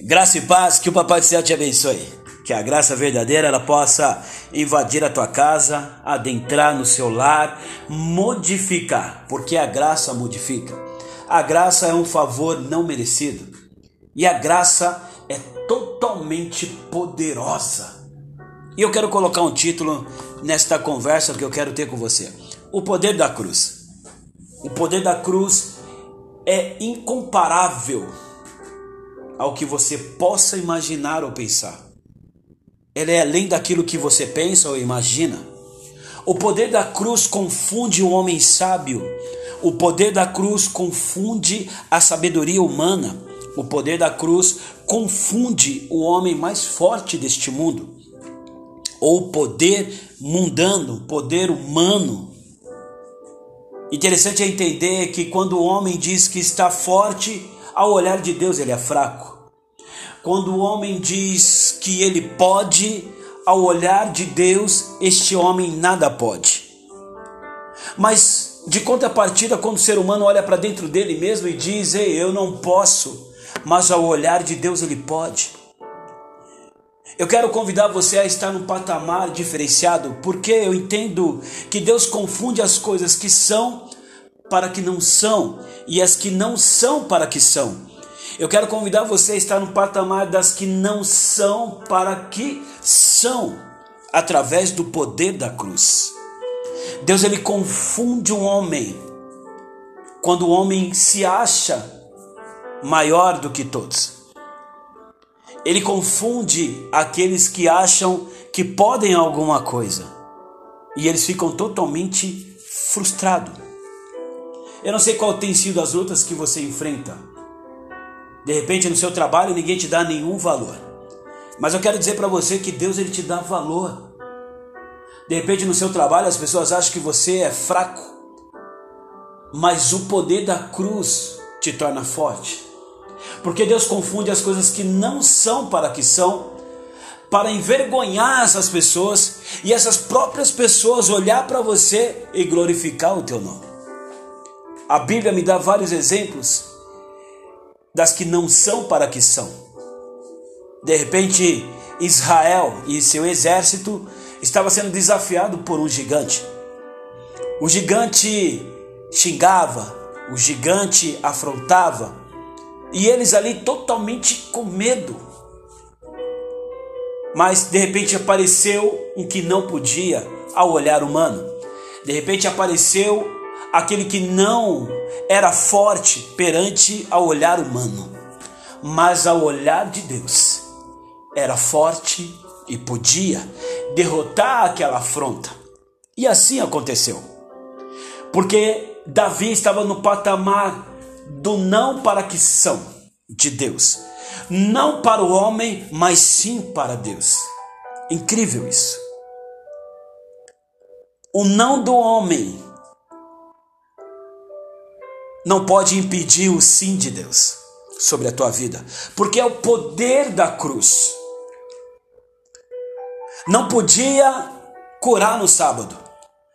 Graça e paz, que o Papai do Céu te abençoe. Que a graça verdadeira ela possa invadir a tua casa, adentrar no seu lar, modificar, porque a graça modifica. A graça é um favor não merecido. E a graça é totalmente poderosa. E eu quero colocar um título nesta conversa que eu quero ter com você: O poder da cruz. O poder da cruz é incomparável ao que você possa imaginar ou pensar. Ela é além daquilo que você pensa ou imagina. O poder da cruz confunde o homem sábio. O poder da cruz confunde a sabedoria humana. O poder da cruz confunde o homem mais forte deste mundo. Ou poder mundano, poder humano. Interessante é entender que quando o homem diz que está forte, ao olhar de Deus ele é fraco. Quando o homem diz que ele pode, ao olhar de Deus, este homem nada pode. Mas de contrapartida, quando o ser humano olha para dentro dele mesmo e diz: Ei, eu não posso, mas ao olhar de Deus ele pode. Eu quero convidar você a estar num patamar diferenciado, porque eu entendo que Deus confunde as coisas que são para que não são e as que não são para que são. Eu quero convidar você a estar no patamar das que não são para que são, através do poder da cruz. Deus ele confunde um homem quando o homem se acha maior do que todos. Ele confunde aqueles que acham que podem alguma coisa e eles ficam totalmente frustrados. Eu não sei qual tem sido as lutas que você enfrenta. De repente no seu trabalho ninguém te dá nenhum valor. Mas eu quero dizer para você que Deus ele te dá valor. De repente no seu trabalho as pessoas acham que você é fraco. Mas o poder da cruz te torna forte. Porque Deus confunde as coisas que não são para que são, para envergonhar essas pessoas e essas próprias pessoas olhar para você e glorificar o teu nome. A Bíblia me dá vários exemplos das que não são para que são. De repente, Israel e seu exército estava sendo desafiado por um gigante. O gigante xingava, o gigante afrontava, e eles ali totalmente com medo. Mas de repente apareceu um que não podia ao olhar humano. De repente apareceu aquele que não era forte perante ao olhar humano, mas ao olhar de Deus era forte e podia derrotar aquela afronta. E assim aconteceu. Porque Davi estava no patamar do não para que são de Deus. Não para o homem, mas sim para Deus. Incrível isso. O não do homem não pode impedir o sim de Deus sobre a tua vida, porque é o poder da cruz. Não podia curar no sábado,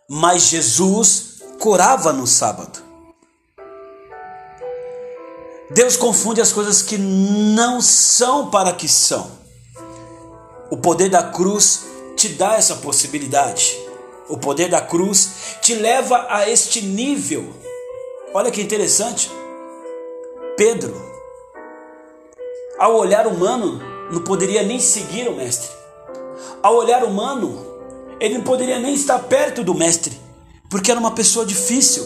mas Jesus curava no sábado. Deus confunde as coisas que não são para que são. O poder da cruz te dá essa possibilidade. O poder da cruz te leva a este nível Olha que interessante. Pedro, ao olhar humano, não poderia nem seguir o mestre. Ao olhar humano, ele não poderia nem estar perto do mestre, porque era uma pessoa difícil.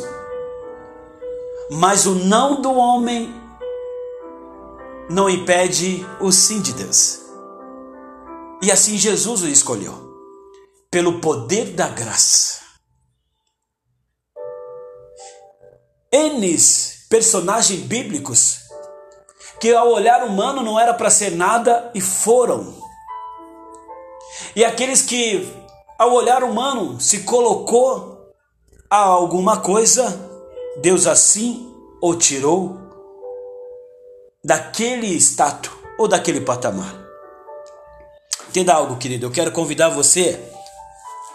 Mas o não do homem não impede o sim de Deus. E assim Jesus o escolheu, pelo poder da graça. N personagens bíblicos que ao olhar humano não era para ser nada e foram. E aqueles que ao olhar humano se colocou a alguma coisa, Deus assim o tirou daquele status ou daquele patamar. Entenda algo, querido, eu quero convidar você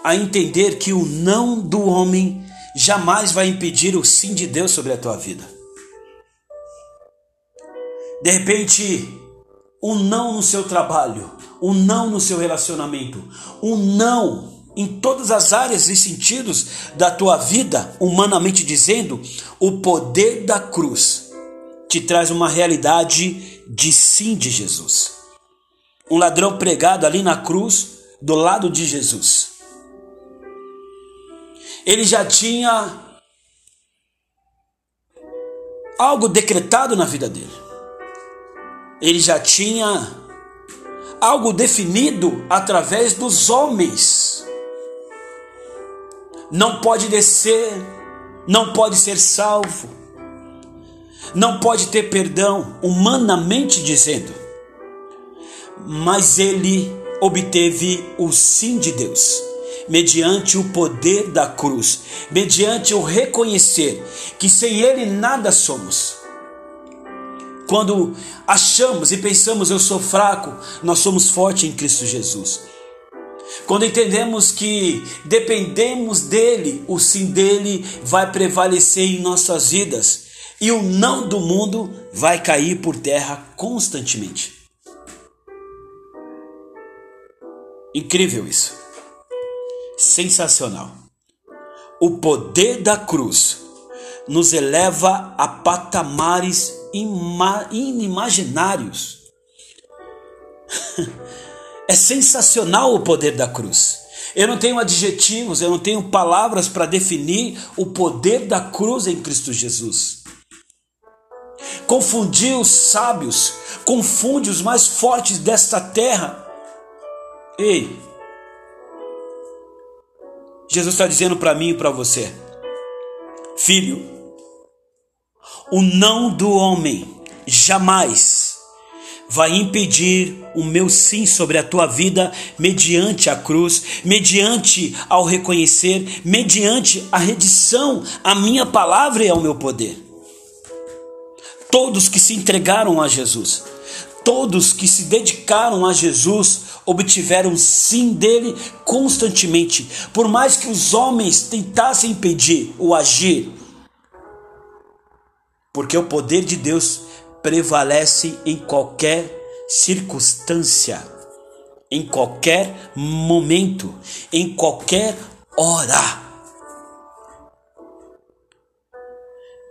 a entender que o não do homem jamais vai impedir o sim de Deus sobre a tua vida. De repente, um não no seu trabalho, um não no seu relacionamento, um não em todas as áreas e sentidos da tua vida, humanamente dizendo, o poder da cruz te traz uma realidade de sim de Jesus. Um ladrão pregado ali na cruz, do lado de Jesus. Ele já tinha algo decretado na vida dele. Ele já tinha algo definido através dos homens. Não pode descer, não pode ser salvo, não pode ter perdão, humanamente dizendo. Mas ele obteve o sim de Deus mediante o poder da cruz, mediante o reconhecer que sem Ele nada somos. Quando achamos e pensamos eu sou fraco, nós somos fortes em Cristo Jesus. Quando entendemos que dependemos dele, o sim dele vai prevalecer em nossas vidas e o não do mundo vai cair por terra constantemente. Incrível isso sensacional. O poder da cruz nos eleva a patamares inimaginários. é sensacional o poder da cruz. Eu não tenho adjetivos, eu não tenho palavras para definir o poder da cruz em Cristo Jesus. Confundir os sábios, confunde os mais fortes desta terra. Ei, Jesus está dizendo para mim e para você: Filho, o não do homem jamais vai impedir o meu sim sobre a tua vida mediante a cruz, mediante ao reconhecer, mediante a redição à minha palavra e ao meu poder. Todos que se entregaram a Jesus, todos que se dedicaram a Jesus, obtiveram sim dele constantemente, por mais que os homens tentassem impedir o agir, porque o poder de Deus prevalece em qualquer circunstância, em qualquer momento, em qualquer hora.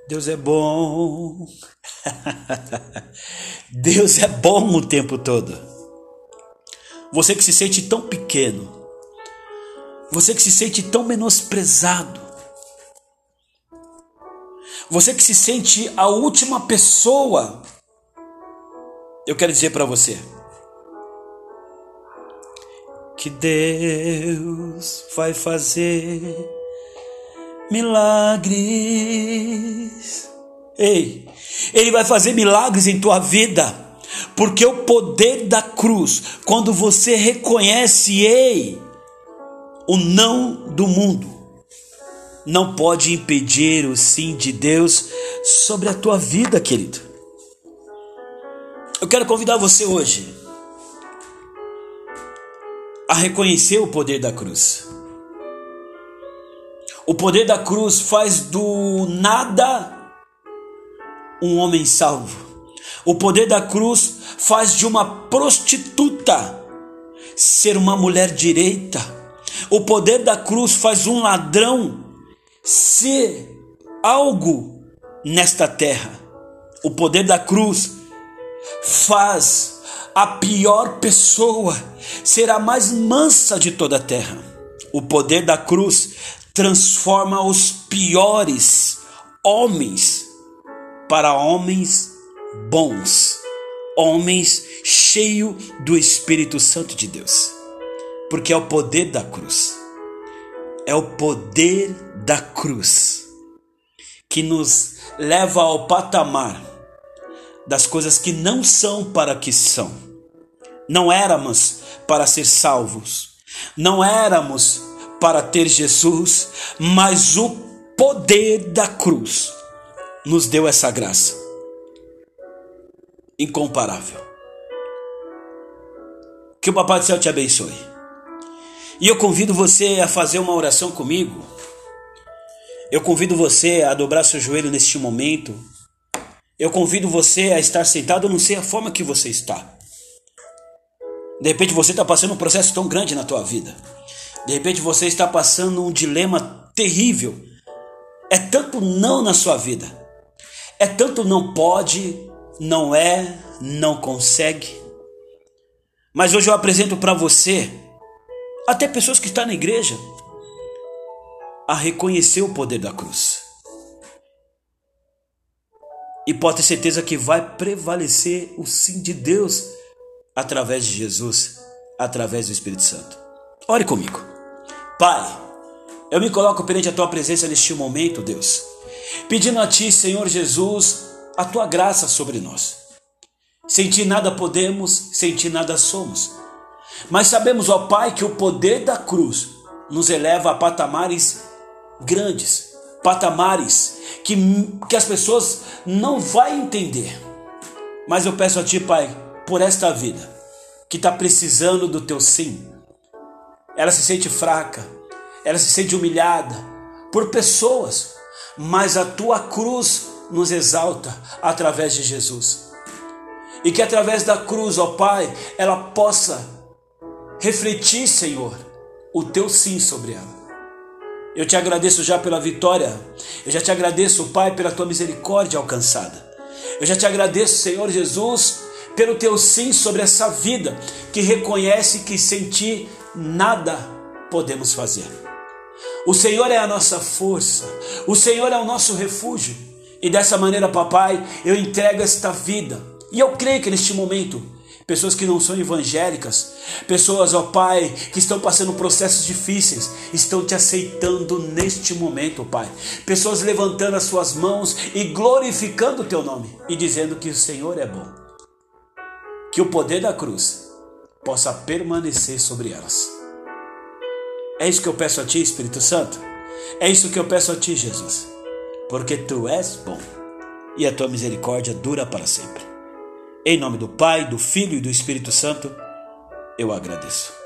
Deus é bom. Deus é bom o tempo todo. Você que se sente tão pequeno, você que se sente tão menosprezado, você que se sente a última pessoa, eu quero dizer para você que Deus vai fazer milagres. Ei, Ele vai fazer milagres em tua vida. Porque o poder da cruz, quando você reconhece, ei, o não do mundo, não pode impedir o sim de Deus sobre a tua vida, querido. Eu quero convidar você hoje a reconhecer o poder da cruz. O poder da cruz faz do nada um homem salvo. O poder da cruz faz de uma prostituta ser uma mulher direita. O poder da cruz faz um ladrão ser algo nesta terra. O poder da cruz faz a pior pessoa ser a mais mansa de toda a terra. O poder da cruz transforma os piores homens para homens bons, homens cheios do Espírito Santo de Deus, porque é o poder da cruz, é o poder da cruz que nos leva ao patamar das coisas que não são para que são. Não éramos para ser salvos, não éramos para ter Jesus, mas o poder da cruz nos deu essa graça incomparável. Que o Papai do Céu te abençoe. E eu convido você a fazer uma oração comigo. Eu convido você a dobrar seu joelho neste momento. Eu convido você a estar sentado, eu não sei a forma que você está. De repente você está passando um processo tão grande na tua vida. De repente você está passando um dilema terrível. É tanto não na sua vida. É tanto não pode, não é, não consegue. Mas hoje eu apresento para você, até pessoas que estão na igreja, a reconhecer o poder da cruz. E pode ter certeza que vai prevalecer o sim de Deus através de Jesus, através do Espírito Santo. Ore comigo. Pai, eu me coloco perante a tua presença neste momento, Deus, pedindo a ti, Senhor Jesus, a tua graça sobre nós. Sem ti nada podemos, sem ti nada somos. Mas sabemos, ó Pai, que o poder da cruz nos eleva a patamares grandes, patamares que, que as pessoas não vão entender. Mas eu peço a Ti, Pai, por esta vida que está precisando do Teu sim. Ela se sente fraca, ela se sente humilhada por pessoas, mas a Tua cruz nos exalta através de Jesus. E que através da cruz, ó Pai, ela possa refletir, Senhor, o Teu sim sobre ela. Eu te agradeço já pela vitória. Eu já te agradeço, Pai, pela tua misericórdia alcançada. Eu já te agradeço, Senhor Jesus, pelo teu sim sobre essa vida que reconhece que sem ti nada podemos fazer. O Senhor é a nossa força, o Senhor é o nosso refúgio. E dessa maneira, papai, eu entrego esta vida. E eu creio que neste momento pessoas que não são evangélicas, pessoas, ó Pai, que estão passando processos difíceis, estão te aceitando neste momento, Pai. Pessoas levantando as suas mãos e glorificando o teu nome e dizendo que o Senhor é bom. Que o poder da cruz possa permanecer sobre elas. É isso que eu peço a Ti, Espírito Santo. É isso que eu peço a Ti, Jesus. Porque Tu és bom e a Tua misericórdia dura para sempre. Em nome do Pai, do Filho e do Espírito Santo, eu agradeço.